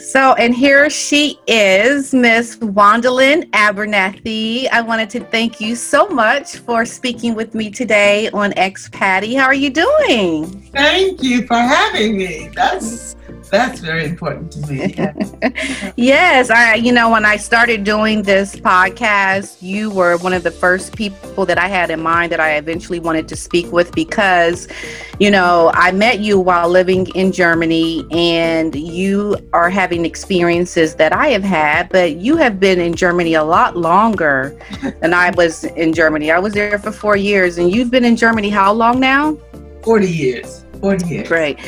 So, and here she is, Miss Juandalynn Abernathy. I wanted to thank you so much for speaking with me today on X Patty. How are you doing? Thank you for having me. That's that's very important to me. yes, I you know when I started doing this podcast, you were one of the first people that I had in mind that I eventually wanted to speak with because you know, I met you while living in Germany and you are having experiences that I have had, but you have been in Germany a lot longer than I was in Germany. I was there for 4 years and you've been in Germany how long now? 40 years. 40 years. Great.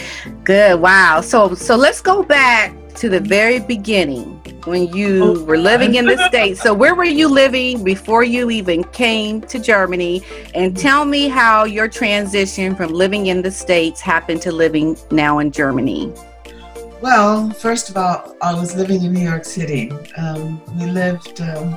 Good. Wow. So so let's go back to the very beginning when you oh, were living in the States. So where were you living before you even came to Germany? And tell me how your transition from living in the States happened to living now in Germany. Well, first of all, I was living in New York City. Um, we lived um,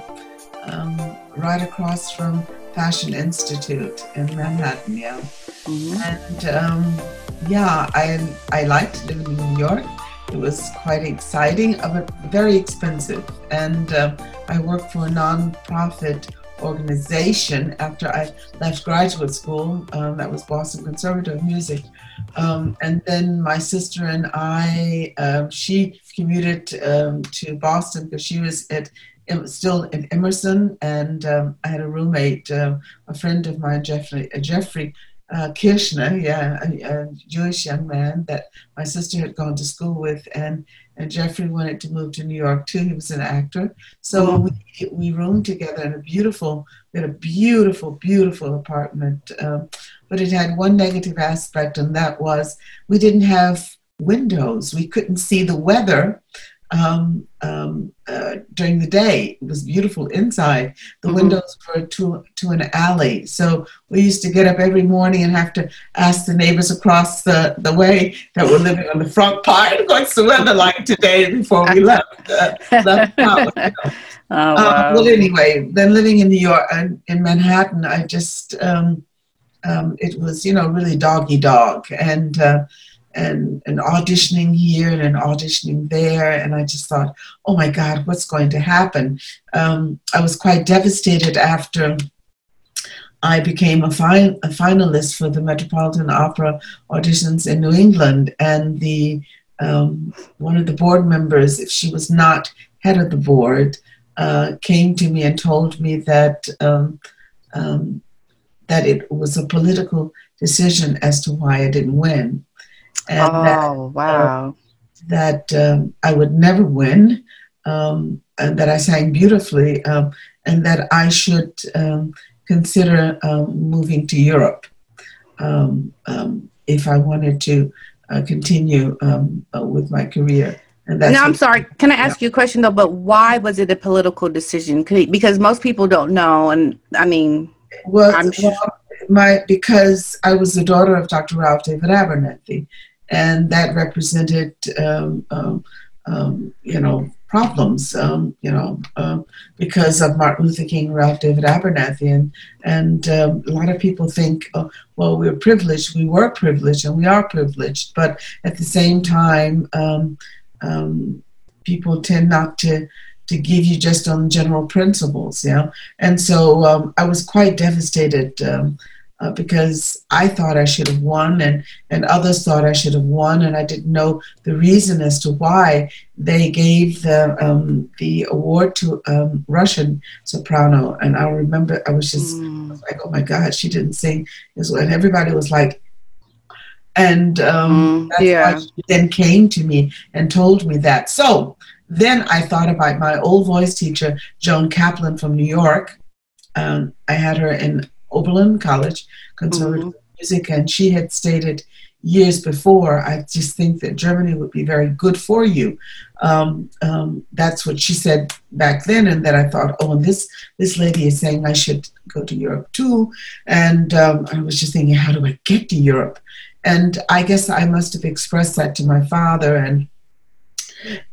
um, right across from Fashion Institute in Manhattan, yeah. Mm-hmm. And um, yeah, I I liked living in New York. It was quite exciting, uh, but very expensive. And uh, I worked for a non-profit organization after I left graduate school. Um, that was Boston Conservatory Music. Um, and then my sister and I, uh, she commuted um, to Boston because she was at it was still in Emerson, and um, I had a roommate, uh, a friend of mine, Jeffrey, uh, Jeffrey uh, Kirschner, yeah, a, a, Jewish young man that my sister had gone to school with, and, and Jeffrey wanted to move to New York too. He was an actor, so mm-hmm. we we roomed together in a beautiful, we had a beautiful, beautiful apartment. Um, but it had one negative aspect, and that was we didn't have windows. We couldn't see the weather um, um, uh, during the day. It was beautiful inside. The mm-hmm. windows were to, to an alley. So we used to get up every morning and have to ask the neighbors across the, the way that were living on the front part, what's the weather like today before we left, uh, left house. You know. oh, uh, wow. well, anyway, then living in New York, and in Manhattan, I just, um, um, it was, you know, really doggy dog. And, uh, and, and auditioning here and an auditioning there. And I just thought, oh my God, what's going to happen? Um, I was quite devastated after I became a, fin- a finalist for the Metropolitan Opera auditions in New England. And the um, one of the board members, if she was not head of the board, uh, came to me and told me that um, um, that it was a political decision as to why I didn't win and oh, that, wow. Uh, that um, I would never win, um, and that I sang beautifully, um, and that I should um, consider um, moving to Europe um, if I wanted to uh, continue uh, with my career. And now, I'm sorry. Can I ask yeah. you a question though? But why was it a political decision? Because most people don't know, and I mean, well, I'm sure. Well, my because I was the daughter of Dr. Ralph David Abernathy, and that represented, um, um, um, you know, problems, um, you know, uh, because of Martin Luther King, Ralph David Abernathy, and and um, a lot of people think, oh, well, we're privileged. We were privileged, and we are privileged, but at the same time, people tend not to to give you just on general principles, you know. And so um, I was quite devastated um, uh, because I thought I should have won, and, and others thought I should have won, and I didn't know the reason as to why they gave the um, the award to um, Russian soprano. And I remember I was just mm. I was like, oh my God, she didn't sing and everybody was like. And um, mm, yeah. she then came to me and told me that. So then I thought about my old voice teacher, Joan Kaplan from New York. Um, I had her in Oberlin College, Conservatory mm-hmm. Music, and she had stated years before, I just think that Germany would be very good for you. Um, um, that's what she said back then, and then I thought, oh, and this this lady is saying I should go to Europe too, and um, I was just thinking, how do I get to Europe? And I guess I must have expressed that to my father, and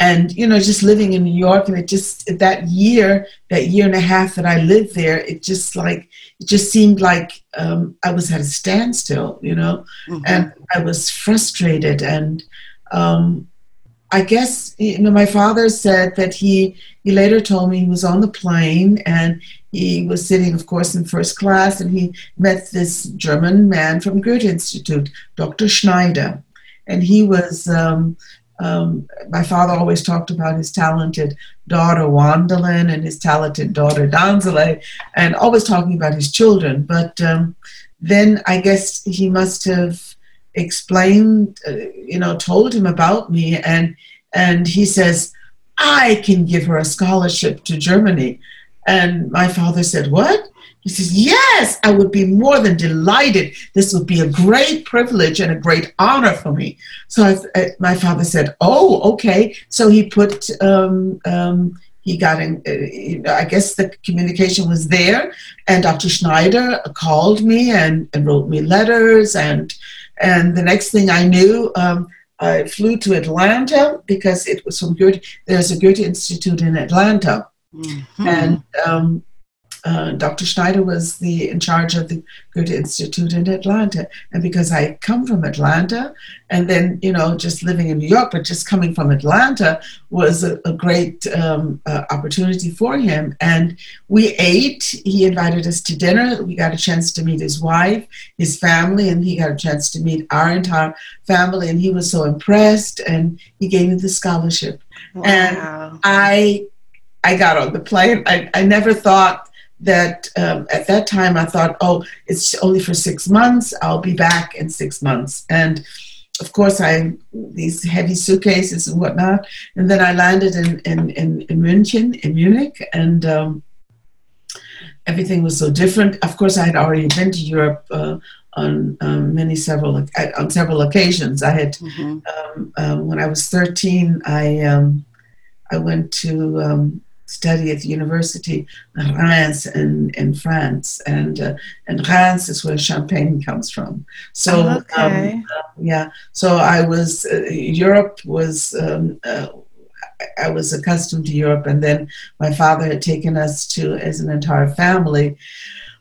and you know just living in new york and it just that year that year and a half that i lived there it just like it just seemed like um, i was at a standstill you know mm-hmm. and i was frustrated and um, I guess you know my father said that he he later told me he was on the plane and he was sitting, of course, in first class, and he met this German man from Goethe Institute, Dr. Schneider, and he was. Um, um, my father always talked about his talented daughter Juandalynn and his talented daughter Donzaleigh, and always talking about his children. But um, then I guess he must have explained, uh, you know, told him about me, and and he says, I can give her a scholarship to Germany. And my father said, What? He says, Yes, I would be more than delighted. This would be a great privilege and a great honor for me. So I, I, my father said, Oh, okay. So he put, um, um, he got in, uh, I guess the communication was there. And Dr. Schneider called me and, and wrote me letters. And, and the next thing I knew, um, I flew to Atlanta because it was from Goethe. There's a Goethe Institute in Atlanta. Mm-hmm. And um, uh, Dr. Schneider was the in charge of the Goethe Institute in Atlanta, and because I come from Atlanta, and then you know just living in New York, but just coming from Atlanta was a, a great um, uh, opportunity for him. And we ate. He invited us to dinner. We got a chance to meet his wife, his family, and he got a chance to meet our entire family. And he was so impressed, and he gave me the scholarship. Wow. And I I got on the plane. I, I never thought that um, at that time I thought, oh, it's only for six months. I'll be back in six months. And of course, I these heavy suitcases and whatnot. And then I landed in in in, in München, in Munich, and um, everything was so different. Of course, I had already been to Europe. Uh, on um, many several on several occasions, I had mm-hmm. Um, um, when I was thirteen. I um, I went to study at the University of Reims in, in France, and uh, and Reims is where Champagne comes from. So oh, okay. um, uh, yeah, so I was uh, Europe was. Um, uh, I was accustomed to Europe, and then my father had taken us to, as an entire family,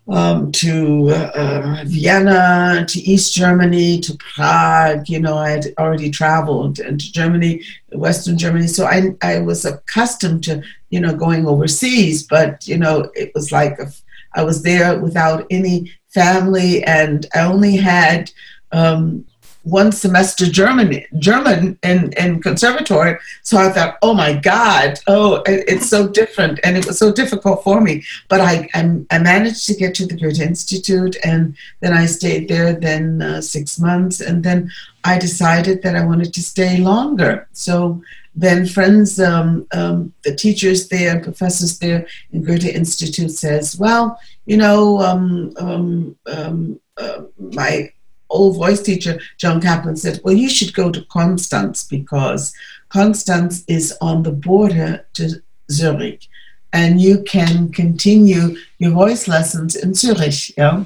um, to uh, Vienna, to East Germany, to Prague. You know, I had already traveled and to Germany, Western Germany. So I, I was accustomed to, you know, going overseas, but, you know, it was like a, I was there without any family and I only had um, one semester German German in, in conservatory. So I thought, oh my God, oh, it's so different. And it was so difficult for me. But I, I, I managed to get to the Goethe Institute and then I stayed there then uh, six months. And then I decided that I wanted to stay longer. So then friends, um, um, the teachers there, professors there in Goethe Institute says, well, you know, um, um, um uh, my old voice teacher, Joan Kaplan, said, Well, you should go to Constance because Constance is on the border to Zurich. And you can continue your voice lessons in Zurich. Yeah?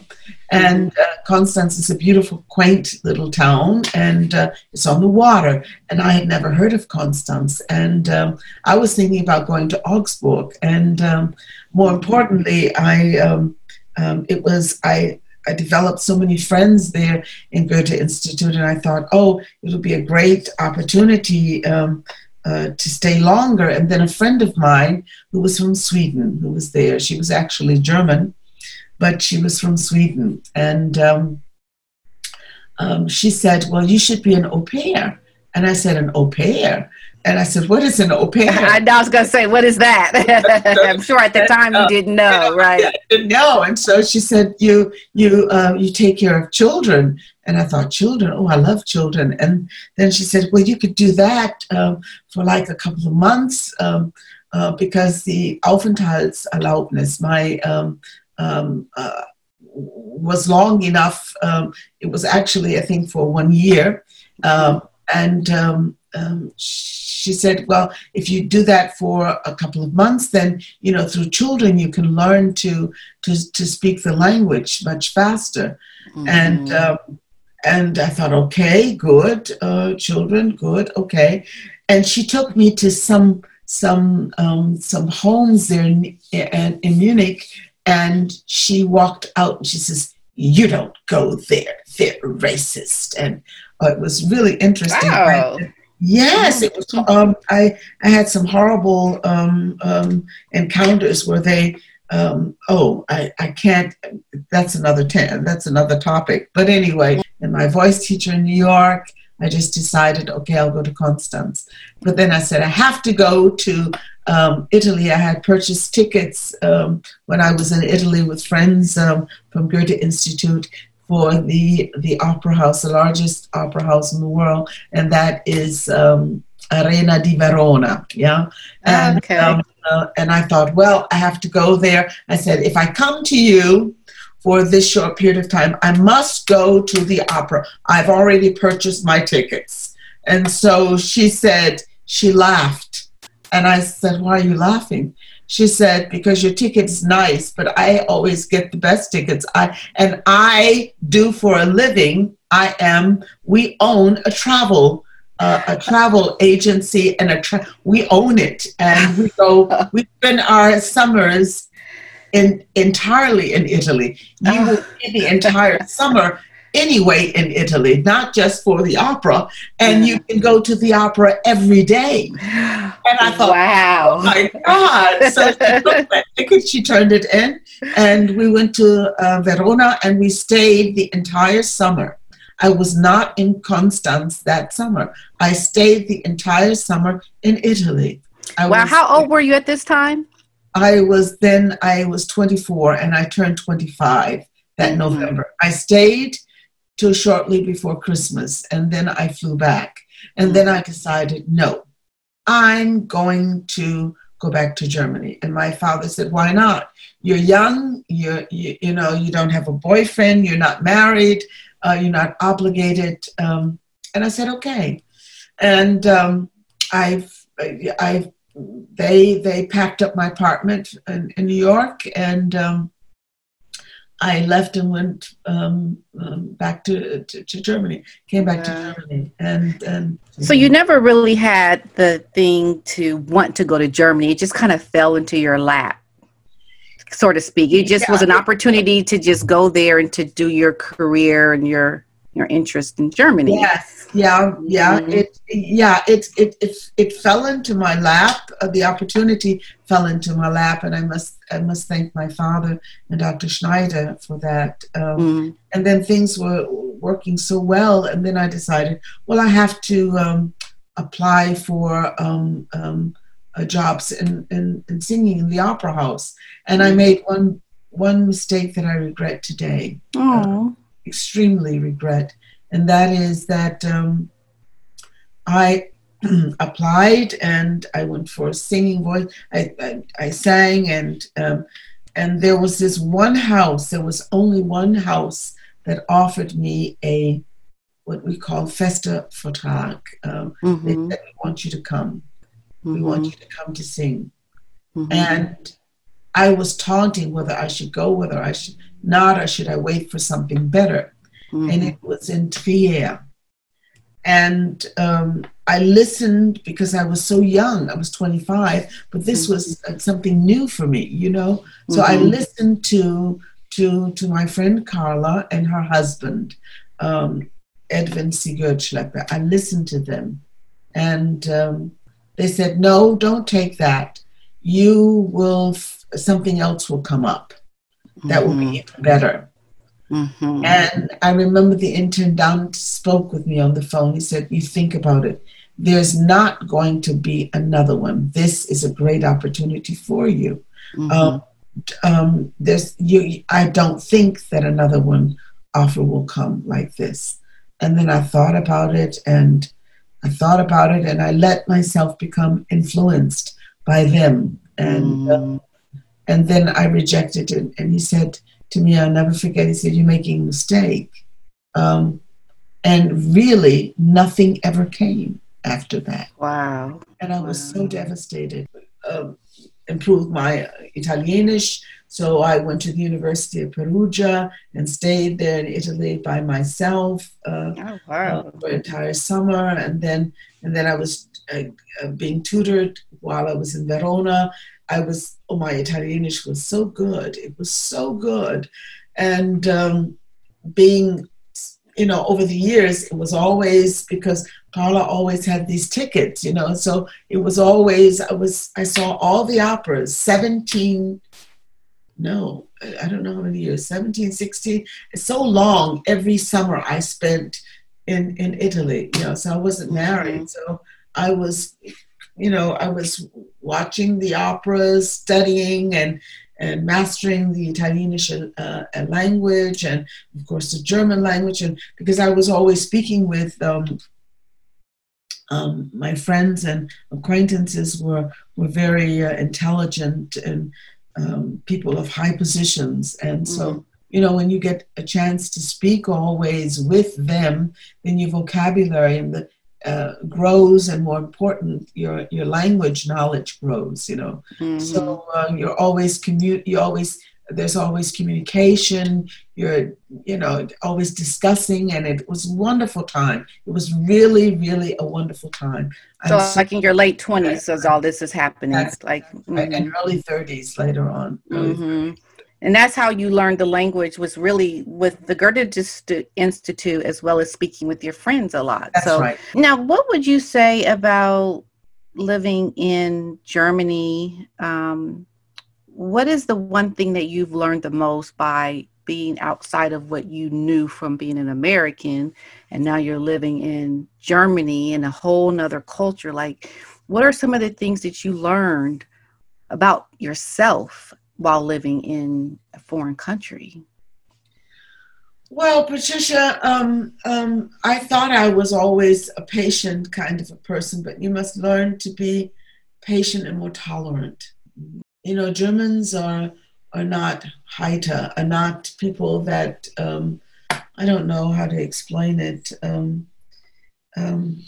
And uh, Constance is a beautiful, quaint little town, and uh, it's on the water. And I had never heard of Constance. And um, I was thinking about going to Augsburg. And um, more importantly, I um, um it was I I developed so many friends there in Goethe Institute, and I thought, oh, it'll be a great opportunity um, uh, to stay longer. And then a friend of mine who was from Sweden, who was there, she was actually German, but she was from Sweden, and um, um, she said, well, you should be an au pair. And I said, an au pair? And I said, "What is an au pair?" I, was going to say, "What is that?" I'm sure at the time you didn't know, right? I didn't know. And so she said, "You, you, uh, you take care of children." And I thought, "Children? Oh, I love children." And then she said, "Well, you could do that um, for like a couple of months um, uh, because the Aufenthaltserlaubnis, my um, um uh, was long enough. Um, it was actually, I think, for one year." Um, and um, she said, well, if you do that for a couple of months, then you know through children you can learn to to to speak the language much faster. Mm-hmm. And um, and I thought, okay, good, uh, children, good, okay. And she took me to some some um, some homes there in, in, in Munich, and she walked out and she says, "You don't go there; they're racist." And uh, it was really interesting. Wow Yes, it was. Um, I I had some horrible um, um, encounters where they. Um, oh, I, I can't. That's another ten. That's another topic. But anyway, and my voice teacher in New York, I just decided, okay, I'll go to Constance. But then I said I have to go to um, Italy. I had purchased tickets um, when I was in Italy with friends um, from Goethe Institute for the the opera house, the largest opera house in the world, and that is um, Arena di Verona. Yeah, and okay. um, uh, and I thought, well, I have to go there. I said, if I come to you for this short period of time, I must go to the opera. I've already purchased my tickets, and so she said she laughed, and I said, why are you laughing? She said because your ticket's nice but i always get the best tickets. I and i do for a living. I am we own a travel uh, a travel agency and a tra- we own it. And we go we spend our summers in entirely in italy. You will see the entire summer anyway in italy not just for the opera and you can go to the opera every day and I thought, wow. oh my God. So she took my ticket, she turned it in, and we went to uh, Verona and we stayed the entire summer. I was not in Constance that summer. I stayed the entire summer in Italy. I wow. How old were you at this time? I was then, I was 24 and I turned 25 that Mhm. November. I stayed till shortly before Christmas and then I flew back. And then I decided, no, I'm going to go back to Germany. And my father said, why not? You're young, you're, you, you know, you don't have a boyfriend, you're not married, uh, you're not obligated. Um, and I said, okay. And um, I've, I've, they, they packed up my apartment in, in New York and um, I left and went um, um, back to, to, to Germany, came back Wow. to Germany. And, and So you never really had the thing to want to go to Germany. It just kind of fell into your lap, so to speak. It just was an opportunity to just go there and to do your career and your your interest in Germany. Yes, yeah, yeah. Mhm. It, yeah, it, it, it, it fell into my lap. Uh, the opportunity fell into my lap, and I must, I must thank my father and Dr. Schneider for that. Um, Mm, and then things were working so well, and then I decided, well, I have to um, apply for um, um, uh, jobs in, in, in singing in the opera house, and I made one one mistake that I regret today oh, extremely regret, and that is that um, I applied and I went for a singing voice. I, I, I sang and um, and there was this one house. There was only one house that offered me a what we call Festvertrag. Um, they mhm, said, "We want you to come. We mhm, want you to come to sing." mhm. And I was taunting whether I should go, whether I should not, or should I wait for something better and Mhm. it was in Trier. And um, I listened because I was so young. I was 25, but this was uh, something new for me, you know. So I Mhm. listened to to to my friend Carla and her husband, um, Edwin Sigurd-Schlepper. I listened to them, and um, they said, "No, don't take that. You will. F- something else will come up that will be even better." Mhm. And I remember the intendant spoke with me on the phone. He said, You think about it. There's not going to be another one. This is a great opportunity for you. Mhm. Um, um, there's you. I don't think that another one offer will come like this. And then I thought about it, and I thought about it, and I let myself become influenced by them. And uh, Mhm. And then I rejected it. And he said to me, I'll never forget, he said, You're making a mistake. Um, and really, nothing ever came after that. wow. And I was so devastated. Um, improved my Italianish, So I went to the University of Perugia and stayed there in Italy by myself. Uh, Oh, uh, wow. for the entire summer, and then and then I was uh, uh, being tutored while I was in Verona. I was oh my Italianish was so good. It was so good, and um, being you know, over the years, it was always because Paula always had these tickets, you know, so it was always, I was, I saw all the operas, 17, no, I don't know how many years, 17, 16, it's so long. Every summer I spent in, in Italy, you know, so I wasn't married. Mm-hmm. So I was, you know, I was watching the operas, studying and, and mastering the Italianish uh, language and, of course, the German language. And because I was always speaking with um, um, my friends and acquaintances were were very uh, intelligent and um, people of high positions, and so. Mm-hmm. You know, when you get a chance to speak always with them, then your vocabulary and the uh, grows and more important your your language knowledge grows you know mm-hmm. so uh, you're always commu- you always there's always communication you're you know always discussing and it was a wonderful time it was really really a wonderful time so, so like in your late 20s as all this is happening like mm-hmm. and early 30s later on mm-hmm and that's how you learned the language was really with the Goethe Institute as well as speaking with your friends a lot. That's so right. now, what would you say about living in Germany? Um, what is the one thing that you've learned the most by being outside of what you knew from being an American, and now you're living in Germany in a whole nother culture? Like, what are some of the things that you learned about yourself while living in a foreign country? Well, Patricia, um, um, I thought I was always a patient kind of a person, but you must learn to be patient and more tolerant. You know, Germans are are not heiter, are not people that um, I don't know how to explain it. Um, um,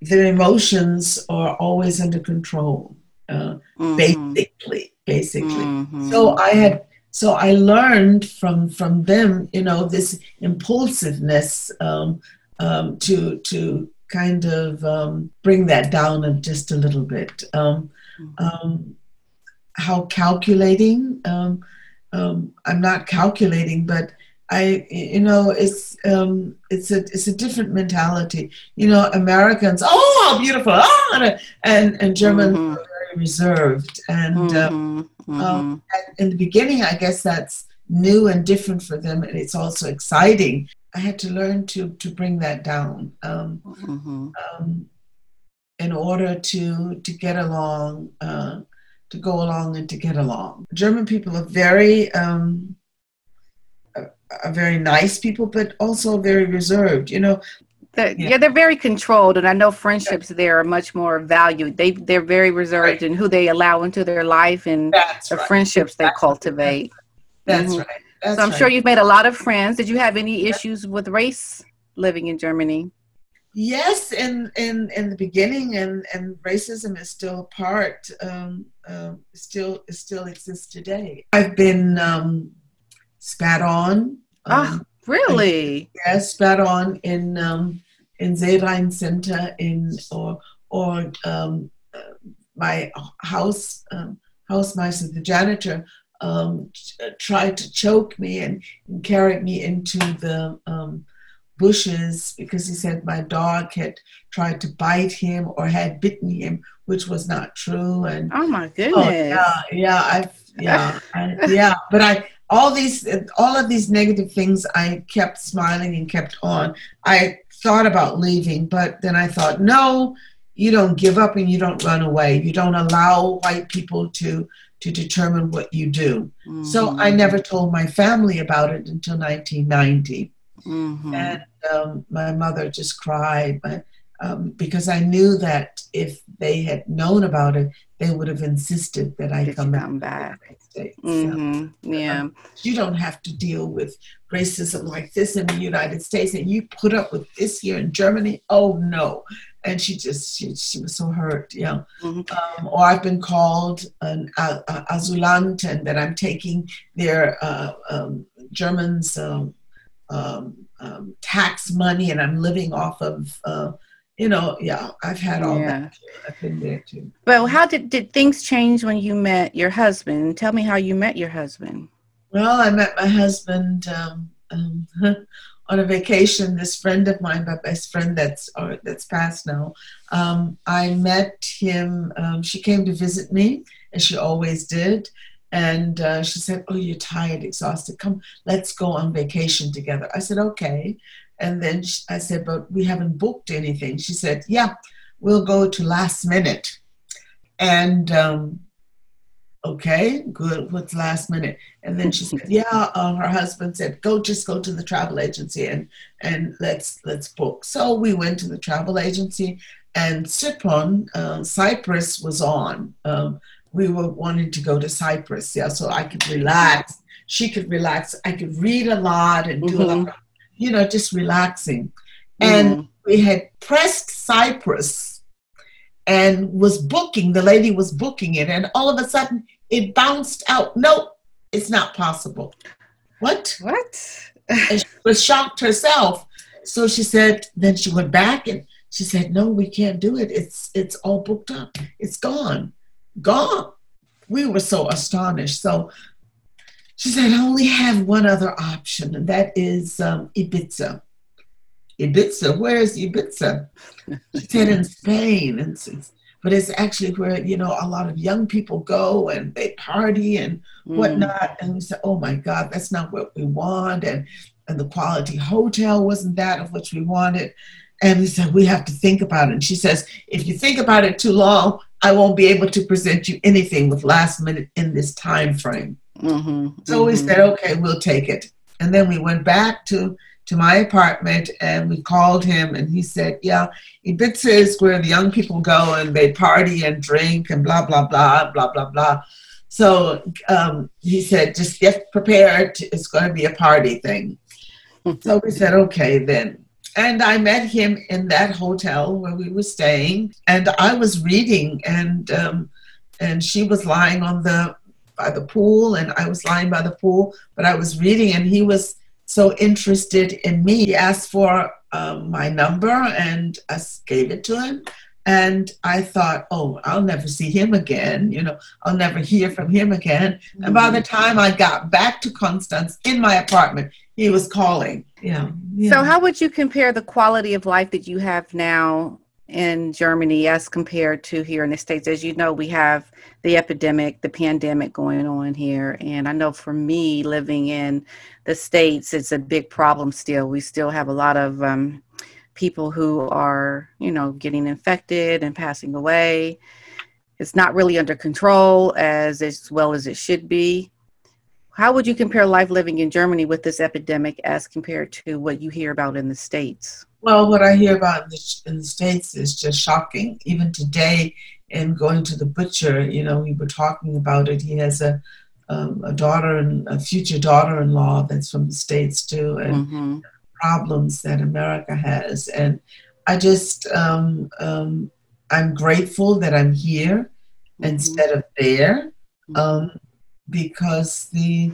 their emotions are always under control, uh, mm-hmm. basically basically. Mm-hmm. So I had so I learned from from them, you know, this impulsiveness um, um, to to kind of um, bring that down just a little bit. Um, mm-hmm. um, how calculating? Um, I'm not calculating, but I, you know, it's it's a it's a different mentality. You know, Americans, oh, how beautiful, oh, and and Germans mm-hmm. Very reserved, and mm-hmm. Um, mm-hmm. Um, in the beginning, I guess that's new and different for them, and it's also exciting. I had to learn to to bring that down um, mm-hmm. um, in order to to get along, uh, to go along, and to get along. German people are very um, are very nice people, but also very reserved. You know, yeah. yeah. they're very controlled, and I know friendships there are much more valued. They they're very reserved right. in who they allow into their life and That's the right. friendships they That's cultivate. That's mm-hmm. right. That's so I'm right. sure you've made a lot of friends. Did you have any issues with race living in Germany? Yes, in in in the beginning, and and racism is still part. Um, uh, still still exists today. I've been um, spat on. Um, Really? yes, spat on in um, in Seerhein Center in or or um, my house um, housemaster, the janitor, um, tried to choke me and, and carried me into the um, bushes because he said my dog had tried to bite him or had bitten him, which was not true. And oh my goodness, oh, yeah, yeah, I, yeah, I, yeah. But I, all these all of these negative things i kept smiling and kept on i thought about leaving but then i thought no you don't give up and you don't run away you don't allow white people to to determine what you do mm-hmm. so i never told my family about it until 1990 mm-hmm. and um, my mother just cried my, um, because I knew that if they had known about it, they would have insisted that I come back. back. Mm-hmm. So, yeah. Um, you don't have to deal with racism like this in the United States, and you put up with this here in Germany. Oh no! And she just she, she was so hurt, yeah. Mm-hmm. Um, or I've been called an uh, Asylant, and that I'm taking their uh, um, Germans. Um, um, um, tax money and I'm living off of uh, you know, yeah, I've had all yeah. that. I've been there too. Well, how did did things change when you met your husband? Tell me how you met your husband. Well, I met my husband um, um, on a vacation. This friend of mine, my best friend that's uh, that's passed now, um, I met him. Um, she came to visit me, as she always did. And uh, she said, Oh, you're tired, exhausted. Come, let's go on vacation together. I said, Okay. And then she, I said, But we haven't booked anything. She said, Yeah, we'll go to last minute. And um, okay, good. What's last minute? And then she said, yeah. Uh, her husband said, go, just go to the travel agency and and let's let's book. So we went to the travel agency, and Cyprus, uh, Cyprus was on. Um, we were wanting to go to Cyprus, yeah, so I could relax. She could relax. I could read a lot and do mm-hmm. a lot, of, you know, just relaxing. And mm-hmm. we had pressed Cyprus and was booking, the lady was booking it, and all of a sudden it bounced out. Nope, it's not possible. What? What? and she was shocked herself. So she said, then she went back and she said, No, we can't do it. It's it's all booked up. It's gone. Gone. We were so astonished. So she said, I only have one other option, and that is um, Ibiza. Ibiza. Where is Ibiza? She said in Spain. And but it's actually where, you know, a lot of young people go and they party and mm. whatnot. And we said, oh my God, that's not what we want. And, and the quality hotel wasn't that of which we wanted. And we said, we have to think about it. And she says, if you think about it too long, I won't be able to present you anything with last minute in this time frame. Mm-hmm, so mm-hmm. we said, okay, we'll take it. And then we went back to to my apartment and we called him and he said, Yeah, Ibiza is where the young people go and they party and drink and blah, blah, blah, blah, blah, blah. So um, he said, Just get prepared. It's going to be a party thing. so we said, Okay, then. And I met him in that hotel where we were staying, and I was reading, and um, and she was lying on the by the pool, and I was lying by the pool, but I was reading, and he was so interested in me. He asked for um, my number and I gave it to him. And I thought, oh, I'll never see him again. You know, I'll never hear from him again. Mm-hmm. And by the mm-hmm. time I got back to Constance in my apartment, he was calling. Yeah. yeah. So, how would you compare the quality of life that you have now in Germany as compared to here in the States. As you know, we have the epidemic, the pandemic going on here. And I know for me, living in the States, it's a big problem still. We still have a lot of um, people who are, you know, getting infected and passing away. It's not really under control as as well as it should be. How would you compare life living in Germany with this epidemic as compared to what you hear about in the States? Well, what I hear about in the, in the States is just shocking. Even today, in going to the butcher, you know, we were talking about it. He has a um, a daughter and a future daughter-in-law that's from the states too, and mm-hmm. problems that America has. And I just um, um, I'm grateful that I'm here mm-hmm. instead of there, um, because the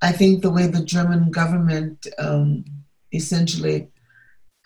I think the way the German government um, essentially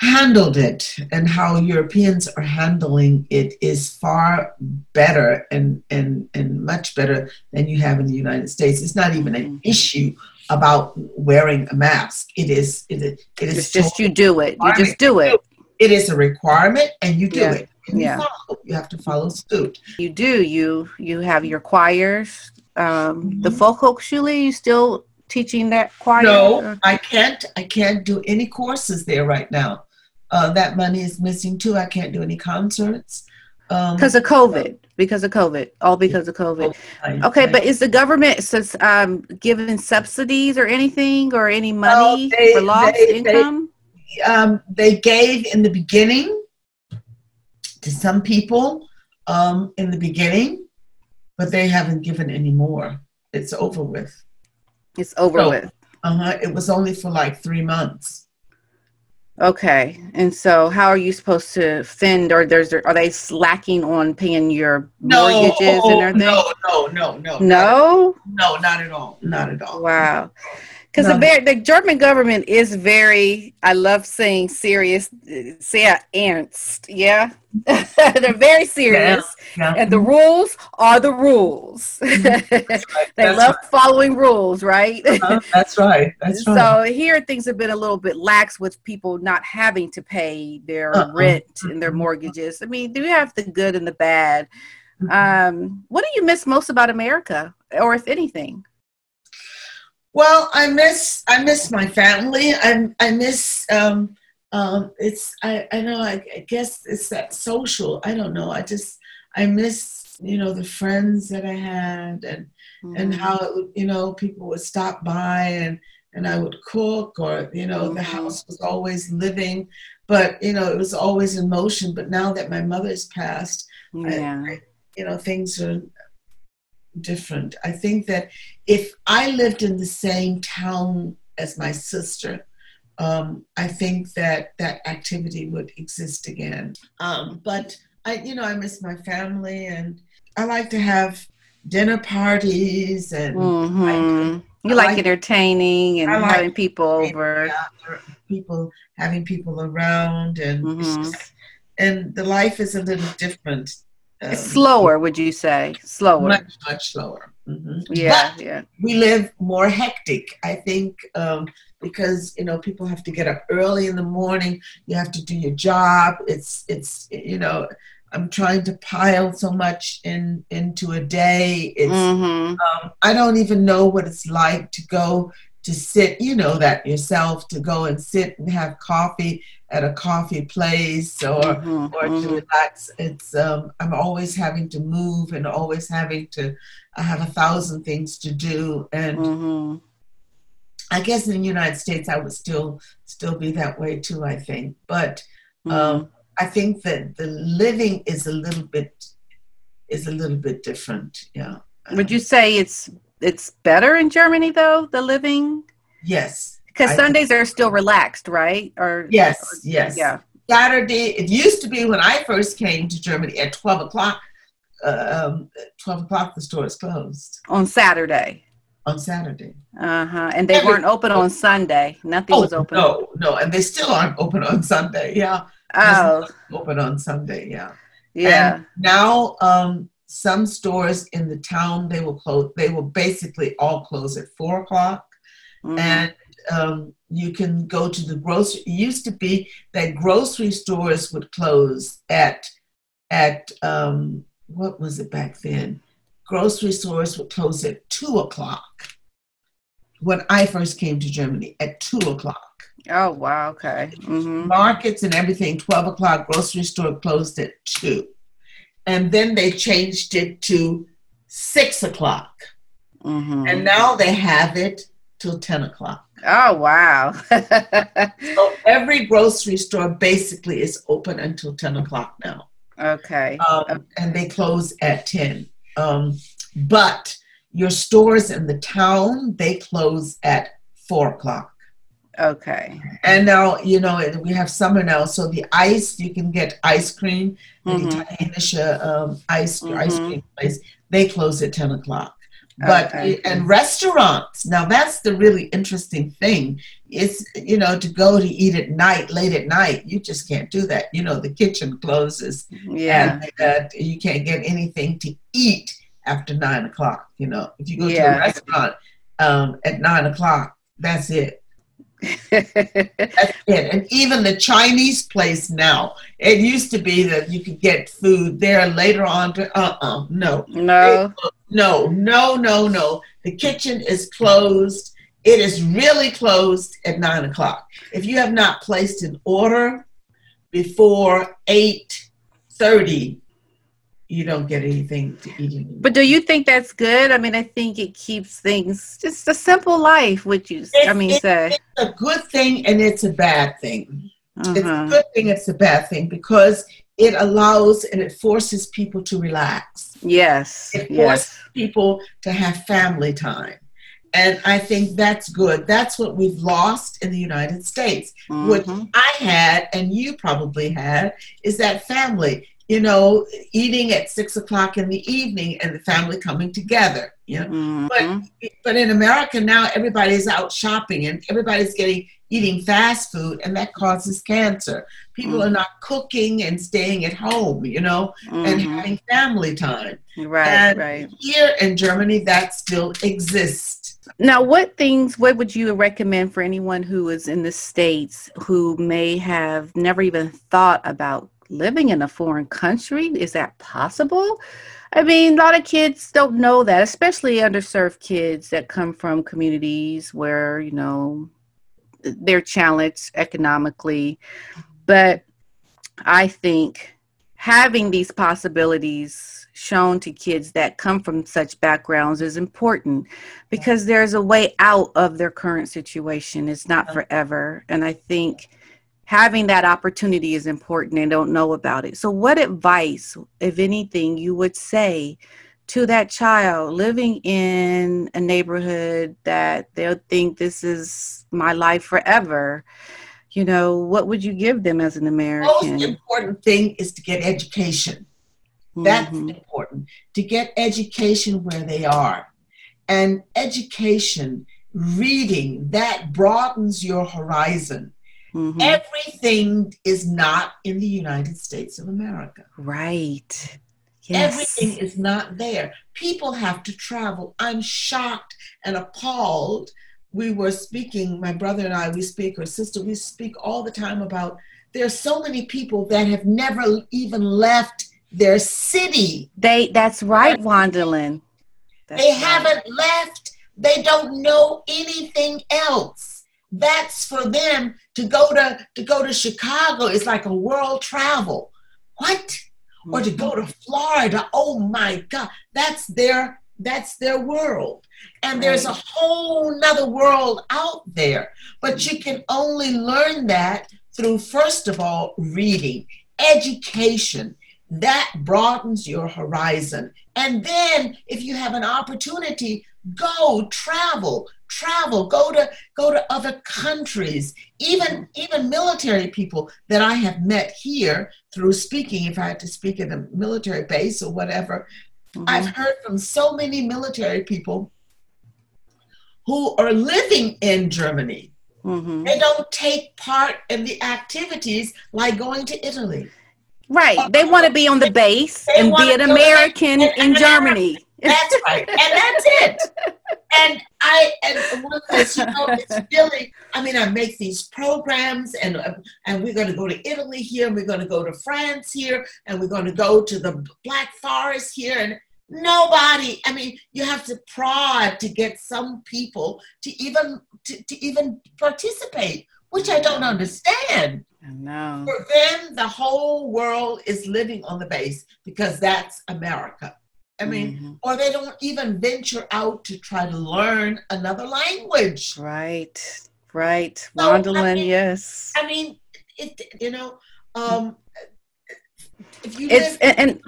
handled it and how Europeans are handling it is far better and, and, and much better than you have in the United States. It's not even an mm-hmm. issue about wearing a mask. It is it is it is it's just you do it. You just do it. It is a requirement and you do yeah. it. And yeah. You, follow, you have to follow suit. You do. You you have your choirs. Um, mm-hmm. the Volkshochschule, you still teaching that choir? No, I can't. I can't do any courses there right now. Uh, that money is missing too. I can't do any concerts. Um, because of COVID. Because of COVID. All because of COVID. Okay, but is the government says, um, giving subsidies or anything or any money they, for lost they, income? They, um, they gave in the beginning to some people um, in the beginning, but they haven't given any more. It's over with. It's over so, with. Uh-huh, it was only for like three months. Okay, and so how are you supposed to fend, or there's are they slacking on paying your no, mortgages and oh, everything? No, no, no, no, no, no, not at all, not at all. Wow. Because No. the, the German government is very, I love saying serious, say ernst, yeah? They're very serious. Yeah. And the rules are the rules. they. That's love following rules, right? Uh, that's right. That's right. So here things have been a little bit lax with people not having to pay their Uh-uh. rent and their mortgages. I mean, do you have the good and the bad? Um, what do you miss most about America, or if anything? Well, I miss I miss my family. I I miss um um it's I I know I, I guess it's that social. I don't know. I just I miss you know the friends that I had and and Mhm. how it would, you know people would stop by and and I would cook or you know the Mhm. house was always living, but you know it was always in motion. But now that my mother's passed, yeah. you know things are different i think that if i lived in the same town as my sister um, i think that that activity would exist again um, but i you know i miss my family and i like to have dinner parties and Mhm. You I like, like- entertaining and like having people over. people having people around and Mhm. just- and the life is a little different um, slower, would you say? Slower. much much slower hmm yeah, yeah. we live more hectic i think um, because you know people have to get up early in the morning you have to do your job it's it's you know i'm trying to pile so much in into a day it's hmm um, i don't even know what it's like to go to sit you know that yourself to go and sit and have coffee at a coffee place or Mhm, or to mhm. relax. It's um, I'm always having to move and always having to. I have a thousand things to do, and Mhm. I guess in the United States I would still still be that way too. I think, but um, I think that the living is a little bit is a little bit different. Yeah. Would you say it's it's better in Germany though, the living? Yes. Because Sundays are still relaxed, right? Or Yes. Yes. yeah. Saturday. It used to be when I first came to Germany at twelve o'clock. Uh, um, twelve o'clock, the store is closed On Saturday. on Saturday. Uh huh. And they Every- weren't open on Sunday. Nothing was open. Oh, No, no, and they still aren't open on Sunday. Yeah, Oh, open on Sunday. Yeah. yeah. And now, um, some stores in the town they will close. They will basically all close at four o'clock, Mhm. and um, you can go to the grocery. It used to be that grocery stores would close at at um, what was it back then? Grocery stores would close at two o'clock. When I first came to Germany, at two o'clock. oh wow. Okay. hmm markets and everything 12 o'clock grocery store closed at 2 and then they changed it to 6 o'clock. Hmm and now they have it till 10 o'clock. Oh wow. so every grocery store basically is open until 10 o'clock now. Okay. um, and they close at 10 um, but your stores in the town they close at 4 o'clock Okay. And now, you know, we have summer now, so the ice, you can get ice cream, the Mhm. Italienische um, ice, ice Mhm. cream place, they close at 10 o'clock. But, Okay. and restaurants, now that's the really interesting thing. It's, you know, to go to eat at night, late at night, you just can't do that. You know, the kitchen closes Yeah. and uh, you can't get anything to eat after nine o'clock. You know, if you go to a restaurant um, at nine o'clock, that's it. That's it. And even the Chinese place now, it used to be that you could get food there later on. To, uh-uh, no, no. no, no, no, no. The kitchen is closed. It is really closed at nine o'clock. If you have not placed an order before eight thirty, you don't get anything to eat anymore. But do you think that's good? I mean, I think it keeps things just a simple life. Would you? I mean, it- say. it's a good thing and it's a bad thing. It's a Uh-huh. good thing, it's a bad thing because it allows and it forces people to relax. Yes. It Yes. forces people to have family time. And I think that's good. That's what we've lost in the United States. What Mhm. I had, and you probably had, is that family. You know, eating at six o'clock in the evening and the family coming together. You know, mm-hmm. but but in America now everybody's out shopping and everybody's getting eating fast food and that causes cancer. People mm-hmm. are not cooking and staying at home, you know, mm-hmm. and having family time. Right, and right. Here in Germany, that still exists. Now, what things, what would you recommend for anyone who is in the States who may have never even thought about living in a foreign country? Is that possible? I mean, a lot of kids don't know that, especially underserved kids that come from communities where, you know, they're challenged economically. But I think having these possibilities shown to kids that come from such backgrounds is important because there's a way out of their current situation. It's not forever. And I think having that opportunity is important and don't know about it. So, what advice, if anything, you would say to that child living in a neighborhood that they'll think this is my life forever? You know, what would you give them as an American? The most important thing is to get education. That's mm-hmm. important. To get education where they are. And education, reading, that broadens your horizon Mm-hmm. Everything is not in the United States of America. Right. Yes. Everything is not there. People have to travel. I'm shocked and appalled. We were speaking, my brother and I, we speak, or sister, we speak all the time about there are so many people that have never even left their city. They that's right, Juandalynn. They right. haven't left. They don't know anything else that's for them to go to to go to Chicago is like a world travel. What? Or to go to Florida. Oh my God. That's their that's their world. And there's a whole nother world out there. But you can only learn that through, first of all, reading, education. That broadens your horizon. And then, if you have an opportunity, go travel, travel go to go to other countries even even military people that i have met here through speaking if i had to speak at a military base or whatever mm-hmm. i've heard from so many military people who are living in germany mm-hmm. they don't take part in the activities like going to italy right. They want to be on the base they and be an american in germany. That's right. And that's it. And I and because you know it's really I mean I make these programs and and we're going to go to Italy here and we're going to go to France here and we're going to go to the Black Forest here and nobody I mean you have to prod to get some people to even to, to even participate which I don't understand. Know. For them, the whole world is living on the base because that's America. I mean, mm-hmm. or they don't even venture out to try to learn another language. Right, right. So, I mean, yes. I mean, it, you know, um, if you live, and, and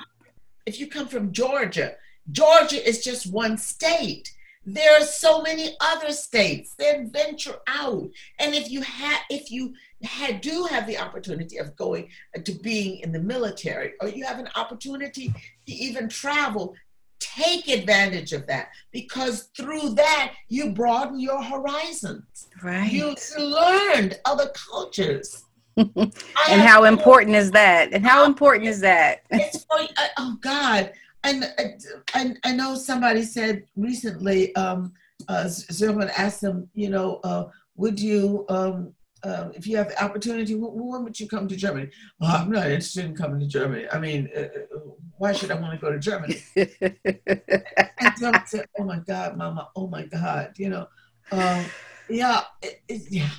if you come from Georgia, Georgia is just one state. There are so many other states. Then venture out, and if you have, if you had, do have the opportunity of going to being in the military, or you have an opportunity to even travel, take advantage of that because through that you broaden your horizons. Right. You learned other cultures. and how important is that? And how important is that? it's for, uh, oh God. And I, I know somebody said recently, um, uh, someone asked them, you know, uh, would you um, um, if you have the opportunity, when would you come to Germany? Oh, I'm not interested in coming to Germany. I mean, uh, uh why should I want to go to Germany? and some said, oh my God, mama, oh my God, you know. Um, yeah, it, it, yeah.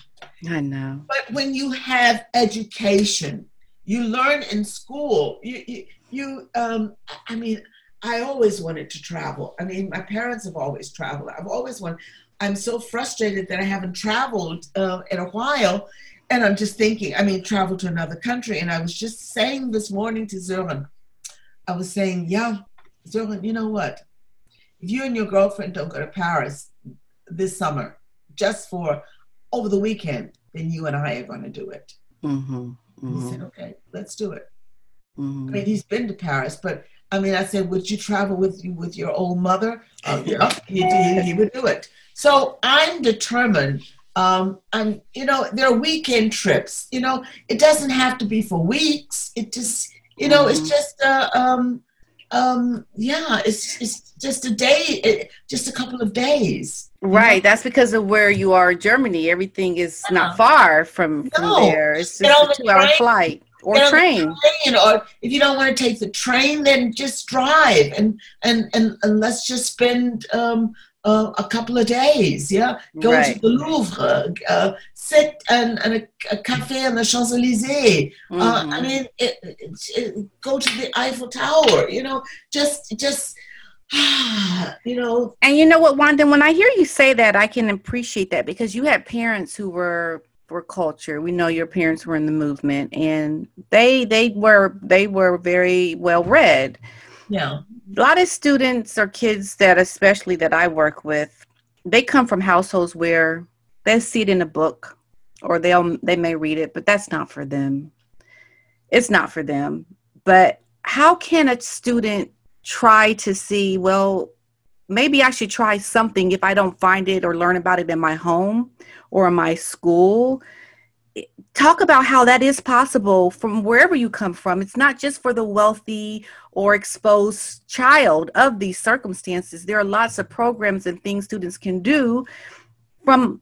I know. But when you have education, you learn in school. You, you, you um, I mean, I always wanted to travel. I mean, my parents have always traveled. I've always wanted. I'm so frustrated that I haven't traveled uh, in a while. And I'm just thinking, I mean, travel to another country. And I was just saying this morning to Zoran, I was saying, yeah, Zoran, you know what? If you and your girlfriend don't go to Paris this summer, just for over the weekend, then you and I are going to do it. Mm-hmm. Mm-hmm. He said, okay, let's do it. Mm-hmm. I mean, he's been to Paris, but I mean, I said, would you travel with you with your old mother? Uh, yeah, he, he, he would do it. So I'm determined. Um, I'm, you know, there are weekend trips. You know, it doesn't have to be for weeks. It just, you know, mm-hmm. it's just, uh, um, um, yeah, it's it's just a day, it, just a couple of days. Right. That's because of where you are, Germany. Everything is not far from, from no. there. It's just a two-hour flight or train. train. Or if you don't want to take the train, then just drive and and and, and let's just spend um, uh, a couple of days. Yeah, go right. to the Louvre, uh, sit and, and a, a, cafe on the Champs Elysees. Mm-hmm. Uh, I mean, it, it, it, go to the Eiffel Tower. You know, just just. you know and you know what wanda when i hear you say that i can appreciate that because you had parents who were for culture. We know your parents were in the movement and they they were they were very well read. Yeah. A lot of students or kids that especially that I work with, they come from households where they see it in a book or they'll they may read it, but that's not for them. It's not for them. But how can a student try to see, well, maybe I should try something if I don't find it or learn about it in my home or in my school. Talk about how that is possible from wherever you come from. It's not just for the wealthy or exposed child of these circumstances. There are lots of programs and things students can do from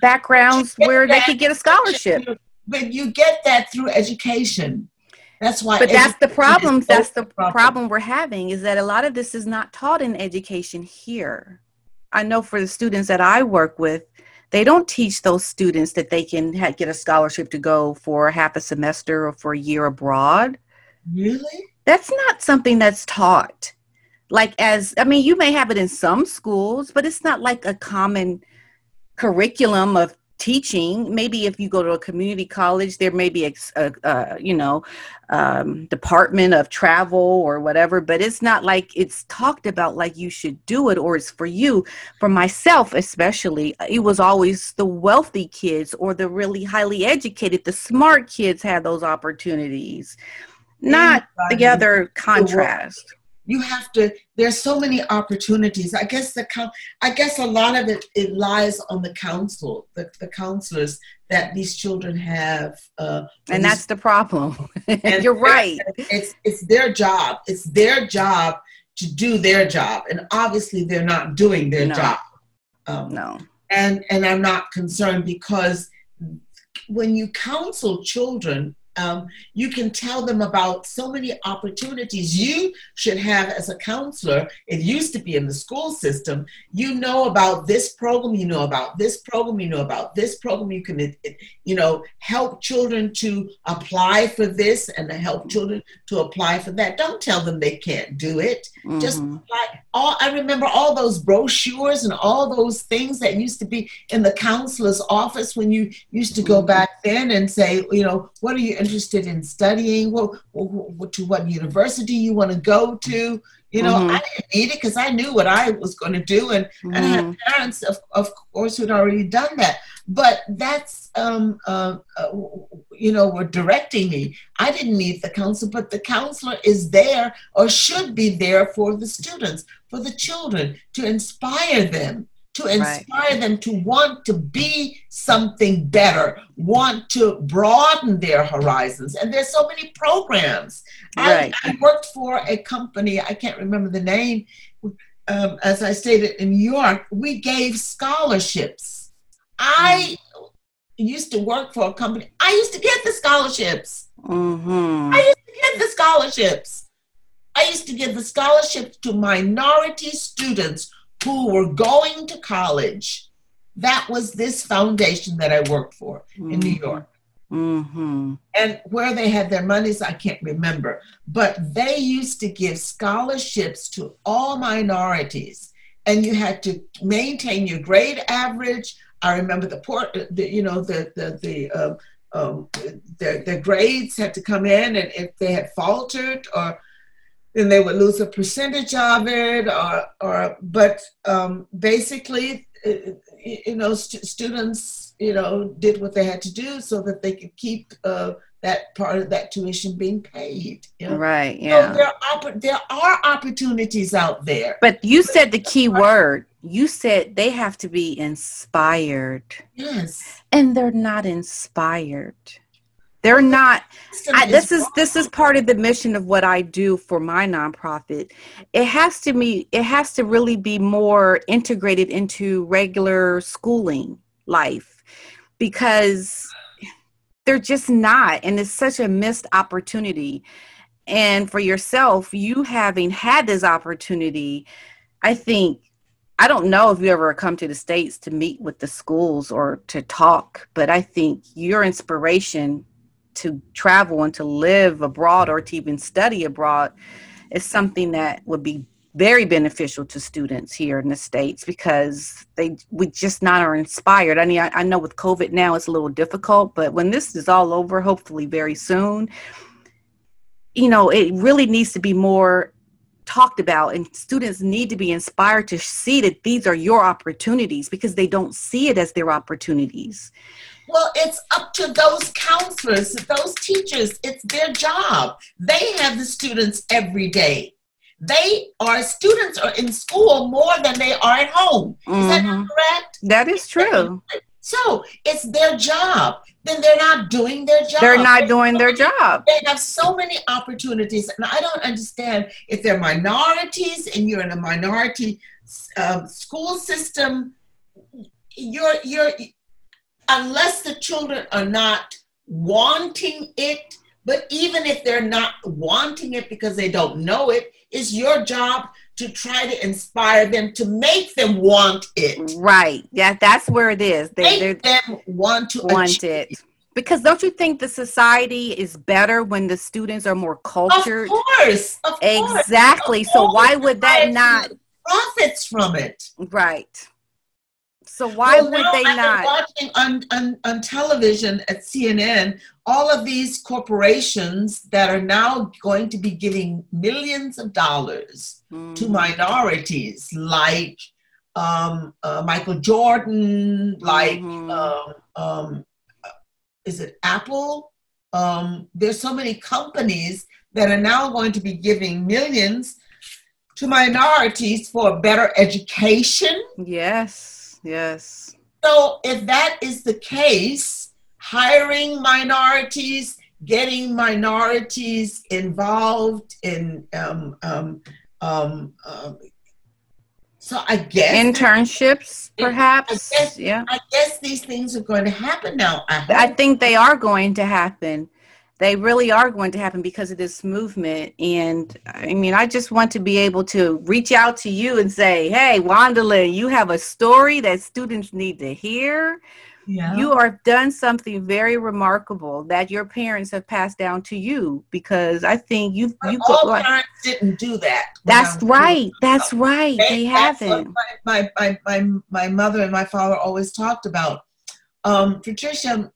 backgrounds where they could get a scholarship. But you get that through education. That's why. But that's the problem. That's the problem. problem we're having is that a lot of this is not taught in education here. I know for the students that I work with, they don't teach those students that they can ha- get a scholarship to go for half a semester or for a year abroad. Really? That's not something that's taught. Like as I mean, you may have it in some schools, but it's not like a common curriculum of teaching maybe if you go to a community college there may be a, a, a you know um, department of travel or whatever but it's not like it's talked about like you should do it or it's for you. For myself especially it was always the wealthy kids or the really highly educated the smart kids had those opportunities. Not the other contrast you have to there's so many opportunities. I guess the i guess a lot of it it lies on the council the, the counselors that these children have uh, and that's the problem. And you're right. it's it's their job it's their job to do their job. And obviously they're not doing their no. job. Um, no. and and i'm not concerned because when you counsel children um, you can tell them about so many opportunities you should have as a counselor. It used to be in the school system. You know about this program, you know about this program, you know about this program. You can, you know, help children to apply for this and to help children to apply for that. Don't tell them they can't do it. Mm-hmm. Just apply. All I remember all those brochures and all those things that used to be in the counselor's office when you used to go mm-hmm. back then and say, you know, what are you interested in studying? What, what to what university you want to go to? You know, mm-hmm. I didn't need it because I knew what I was going to do, and, mm-hmm. and I had mm-hmm. parents, of, of course, who had already done that. But that's, um, uh, uh, you know, were directing me. I didn't need the counselor, but the counselor is there or should be there for the students, for the children, to inspire them to inspire right. them to want to be something better, want to broaden their horizons. And there's so many programs. Right. I, I, worked for a company, I can't remember the name, um, as I stated in New York, we gave scholarships. I used to work for a company, I used to get the scholarships. Mm-hmm. I used to get the scholarships. I used to give the scholarships to minority students who were going to college. That was this foundation that I worked for mm-hmm. in New mm-hmm. York. Mm-hmm. And where they had their monies, I can't remember. But they used to give scholarships to all minorities, and you had to maintain your grade average. I remember the port, the, you know, the the the um, their, their grades had to come in, and if they had faltered or then they would lose a percentage of it or or but um, basically you know st- students you know did what they had to do so that they could keep uh, that part of that tuition being paid. You know? Right. Yeah. So there are there are opportunities out there. But you said the key word. You said they have to be inspired. Yes. And they're not inspired. They're not. I, this is this is part of the mission of what I do for my nonprofit. It has to be. It has to really be more integrated into regular schooling life because they're just not, and it's such a missed opportunity. And for yourself, you having had this opportunity, I think I don't know if you ever come to the States to meet with the schools or to talk, but I think your inspiration to travel and to live abroad or to even study abroad is something that would be very beneficial to students here in the states because they we just not are inspired. I mean, I, I, know with COVID now it's a little difficult, but when this is all over, hopefully very soon, you know, it really needs to be more talked about, and students need to be inspired to see that these are your opportunities because they don't see it as their opportunities. Well, it's up to those counselors, those teachers. It's their job. They have the students every day. They are students are in school more than they are at home. Is mm-hmm. that correct? That is true. So it's their job. Then they're not doing their job. They're not doing their job. They have so many opportunities, and I don't understand if they're minorities and you're in a minority uh, school system. You're you're unless the children are not wanting it, but even if they're not wanting it because they don't know it, it's your job to try to inspire them to make them want it. Right. Yeah, that's where it is. They make them want to want it. Because don't you think the society is better when the students are more cultured? Of course. Of exactly. Course. So why would that not profits from it? Right. So why well, would they I've not? watching on, on, on television at CNN all of these corporations that are now going to be giving millions of dollars mm. to minorities, like um, uh, Michael Jordan, like mm-hmm. um, um, is it Apple? Um, there's so many companies that are now going to be giving millions to minorities for better education. Yes Yes. So if that is the case, hiring minorities, getting minorities involved in um, um, um, um so I guess internships, perhaps. I guess, yeah. I guess these things are going to happen now. I, I think they are going to happen they really are going to happen because of this movement. And I mean, I just want to be able to reach out to you and say, hey, Juandalynn, you have a story that students need to hear. Yeah. You are done something very remarkable that your parents have passed down to you because I think you you all like, parents didn't do that. That's right. That's right. They, they haven't. My, my my my mother and my father always talked about. Um, Patricia,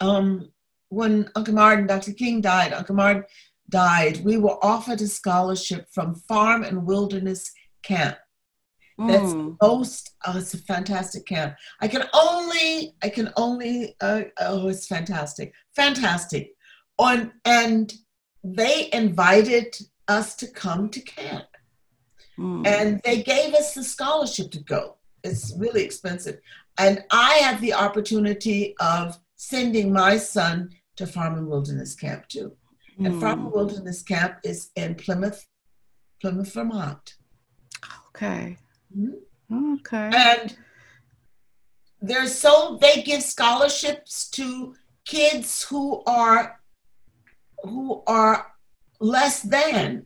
um, when Uncle Martin, Dr. King died, Uncle Martin died, we were offered a scholarship from Farm and Wilderness Camp. That's mm. most. Oh, it's a fantastic camp. I can only. I can only. Uh, oh, it's fantastic, fantastic. On and they invited us to come to camp, mm. and they gave us the scholarship to go. It's really expensive, and I had the opportunity of sending my son to Farm and Wilderness Camp too. Mm. And Farm and hmm. Wilderness Camp is in Plymouth, Plymouth, Vermont. Okay. Mm-hmm. Okay. And there's so they give scholarships to kids who are who are less than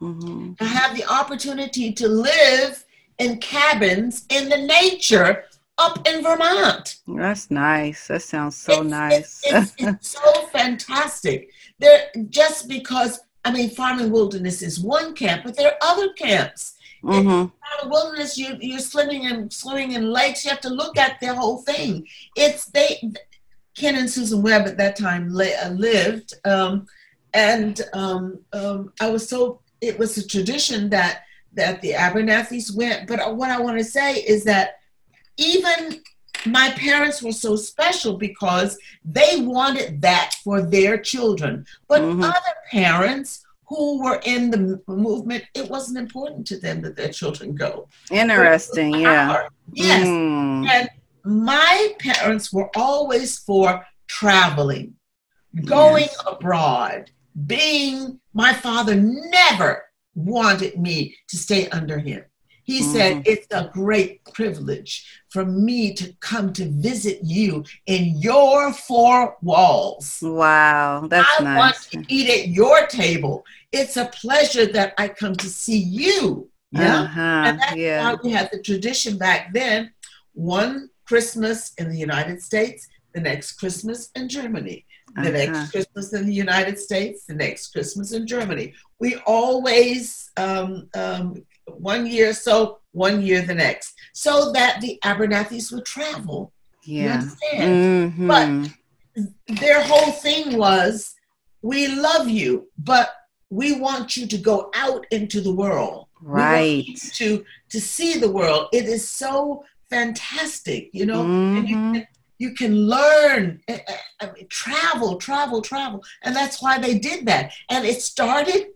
mm-hmm. to have the opportunity to live in cabins in the nature up in Vermont. That's nice. That sounds so it's, nice. It's, it's, it's so fantastic. There, just because I mean, Farm and Wilderness is one camp, but there are other camps. Mm-hmm. In Farm Wilderness, you, you're swimming and swimming in lakes. You have to look at the whole thing. It's they. Ken and Susan Webb at that time uh, lived, um, and um, um, I was so. It was a tradition that that the Abernathy's went. But what I want to say is that even my parents were so special because they wanted that for their children. But Mhm. other parents who were in the movement, it wasn't important to them that their children go. Interesting. Yeah. Yes. Mm. And my parents were always for traveling, going Yes. abroad, being, my father never wanted me to stay under him. He said, Mhm. It's a great privilege for me to come to visit you in your four walls. Wow. That's I want nice. to eat at your table. It's a pleasure that I come to see you. Yeah. Uh-huh. And that's Yeah. why we had the tradition back then one Christmas in the United States, the next Christmas in Germany, the Uh-huh. next Christmas in the United States, the next Christmas in Germany. We always, um, um, one year so, one year the next, so that the Abernathys would travel. You Yeah. understand? Mhm. Their whole thing was, we love you, but we want you to go out into the world. We want Right. you to to see the world. It is so fantastic, you know. And you can, you can learn, eh, eh, I mean, travel, travel, travel, and that's why they did that. And it started.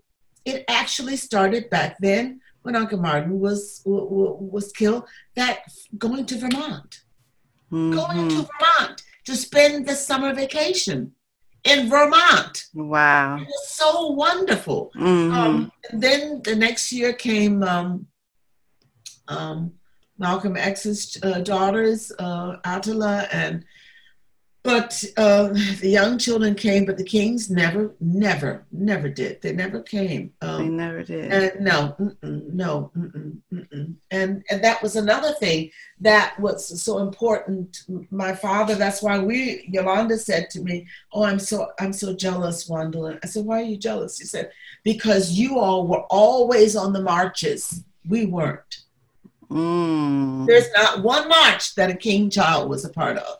It actually started back then when Uncle Martin was wa- wa- was killed. That going to Vermont, going to. Vermont to spend the summer vacation in Vermont. Wow. It was so wonderful. Mhm. Um, and then the next year came um, um, Malcolm X's uh, daughters, uh, Attallah, and but uh, the young children came, but the kings never, never, never did. They never came. they Um, never did. and no, mm-mm, no, mm-mm, mm-mm. and and that was another thing that was so important. My father. That's why we. Yolanda said to me, "Oh, I'm so I'm so jealous, Wandel." I said, "Why are you jealous?" He said, "Because you all were always on the marches. We weren't. Mm. There's not one march that a king child was a part of.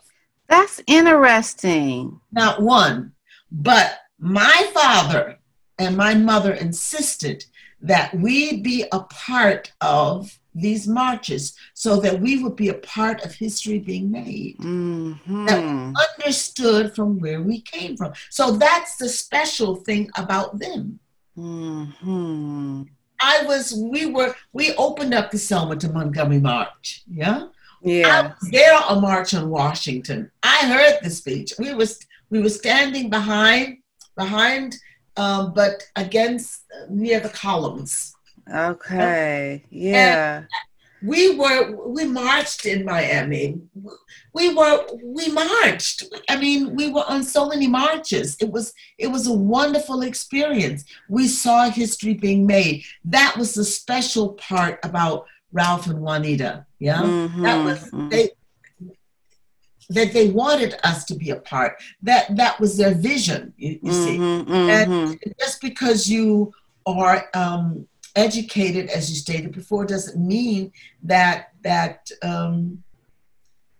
That's interesting. Not one. But my father and my mother insisted that we be a part of these marches so that we would be a part of history being made. Mhm. Understood from where we came from. So that's the special thing about them. Mhm. I was, we were, we opened up the Selma to Montgomery March. Yeah. I Yeah. was there a March on Washington. I heard the speech. We was we were standing behind behind, um, but against uh, near the columns. Okay. Yeah. We were we marched in Miami. We were we marched. I mean, we were on so many marches. It was it was a wonderful experience. We saw history being made. That was the special part about Ralph and Juanita. Yeah. that was Mhm. they that they wanted us to be a part that that was their vision you, you see Mhm, mhm. just because you are um, educated as you stated before doesn't mean that that um,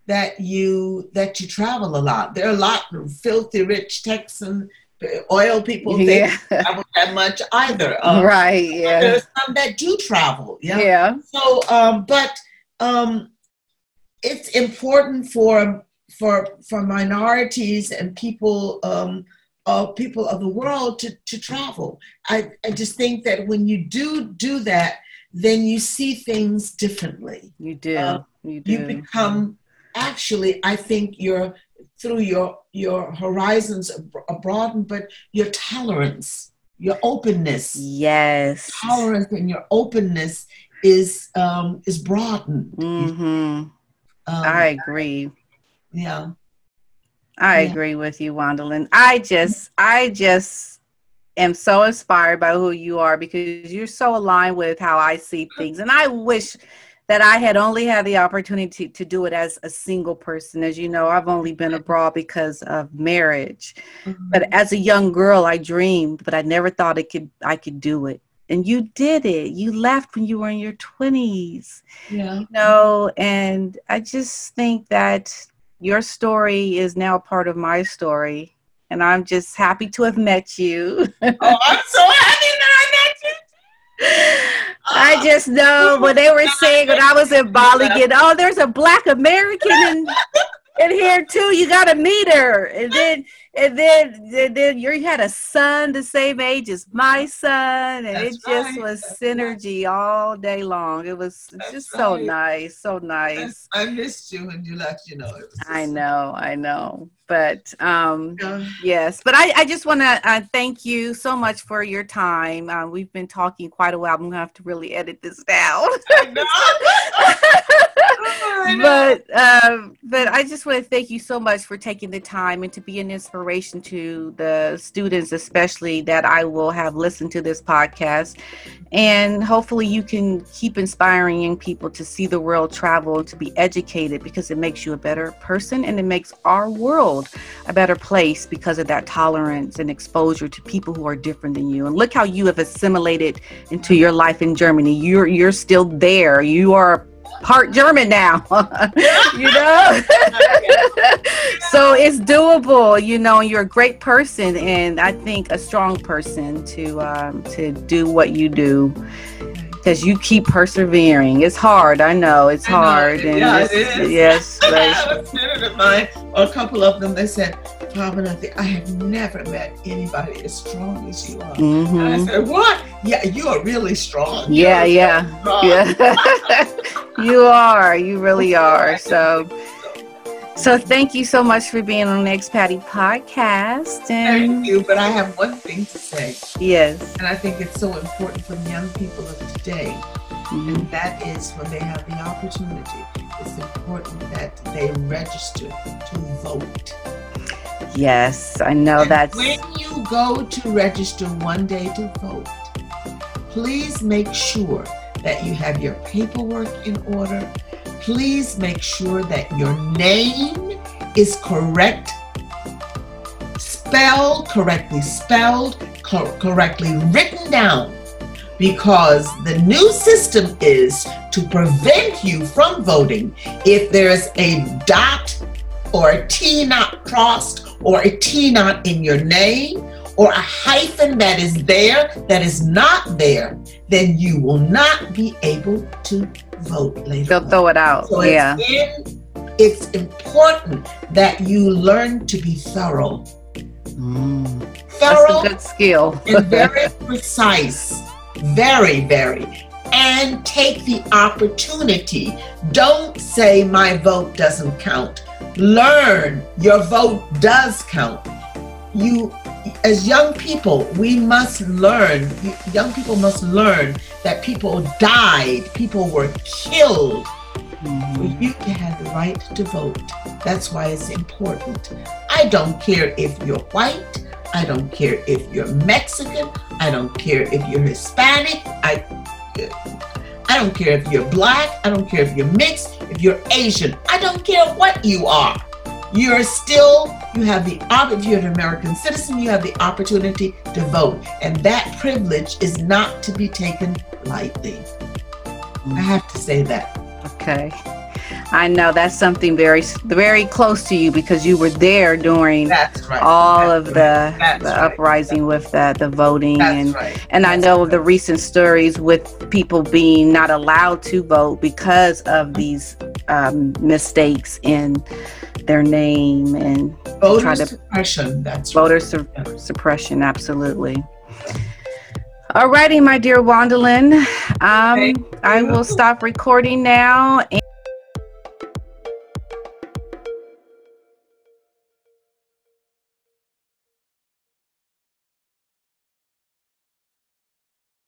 that you that you travel a lot there are a lot of filthy rich texan uh, oil people they Yeah. don't travel that much either um, right. Yeah. there's some that do travel yeah Yeah. so, um, but um, it's important for for for minorities and people um, uh, people of the world to to travel. I I just think that when you do do that, then you see things differently. You do. Uh, you do. You become actually, I think you're through your your horizons are broadened, but your tolerance, your openness, yes. tolerance and your openness is um, is broadened. hmm Um, I agree. yeah. I Yeah. agree with you, Juandalynn. I just, I just am so inspired by who you are because you're so aligned with how I see things. And I wish that I had only had the opportunity to do it as a single person. As you know, I've only been abroad because of marriage. But as a young girl, I dreamed, but I never thought it could I could do it. And you did it. You left when you were in your 20s. yeah. You know, and I just think that your story is now part of my story. And I'm just happy to have met you. Oh, I'm so happy that I met you. I uh, just know when they were saying when I was in Bali, get, oh, there's a black American in and here too, you got a meter, and then and then and then you had a son the same age as my son, and That's it just right. was That's synergy all day long. It was That's just so right. nice, so nice. I missed you when you left. You know. It was I know, I know, but um. Yeah. Yes, but I, I just want to uh, thank you so much for your time. Uh, we've been talking quite a while. I'm gonna have to really edit this down. Know. but um, but I just want to thank you so much for taking the time and to be an inspiration to the students, especially that I will have listened to this podcast, and hopefully you can keep inspiring young people to see the world travel to be educated because it makes you a better person and it makes our world a better place because of that tolerance and exposure to people who are different than you. And look how you have assimilated into your life in Germany. You're you're still there. You are part German now. you know? so it's doable, you know, you're a great person and I think a strong person to um, to do what you do. Because you keep persevering. It's hard, I know. It's I know. hard. And Yeah, it is. yes, I but- have a of mine, a couple of them, they said, Pamela, I have never met anybody as strong as you are. And I said, What? Yeah, you are really strong. Yeah, You're yeah, strong." yeah. you are. You really are. So, so thank you so much for being on the Next Patty podcast. Thank you. But I have one thing to say, yes, and I think it's so important for the young people of today, Mhm. and that is when they have the opportunity, it's important that they register to vote. Yes, I know that. when you go to register one day to vote, please make sure that you have your paperwork in order. Please make sure that your name is correct, spelled correctly spelled, cor- correctly written down. Because the new system is to prevent you from voting if there's a dot or a T not crossed or a T not in your name or a hyphen that is there that is not there, then you will not be able to vote later. they'll on. throw it out. So yeah, it's, in, it's important that you learn to be thorough. Mm. that's Thorough a good skill. and very precise. Very, very. And take the opportunity. Don't say my vote doesn't count. Learn your vote does count. You, as young people, we must learn, young people must learn that people died, people were killed for Mhm. you to have the right to vote. That's why it's important. I don't care if you're white. I don't care if you're Mexican. I don't care if you're Hispanic. I I don't care if you're black. I don't care if you're mixed, if you're Asian. I don't care what you are. You're still, you have the, if you're an American citizen, you have the opportunity to vote. And that privilege is not to be taken lightly. I have to say that. Okay. I know that's something very, very close to you because you were there during right. all That's of the, right. That's the right. uprising with the, the voting That's and and I know the recent stories with people being not allowed to vote because of these um, mistakes in their name and voter to- suppression. That's right. voter su- suppression. Absolutely. Alrighty, my dear Juandalynn. Um, I will stop recording now.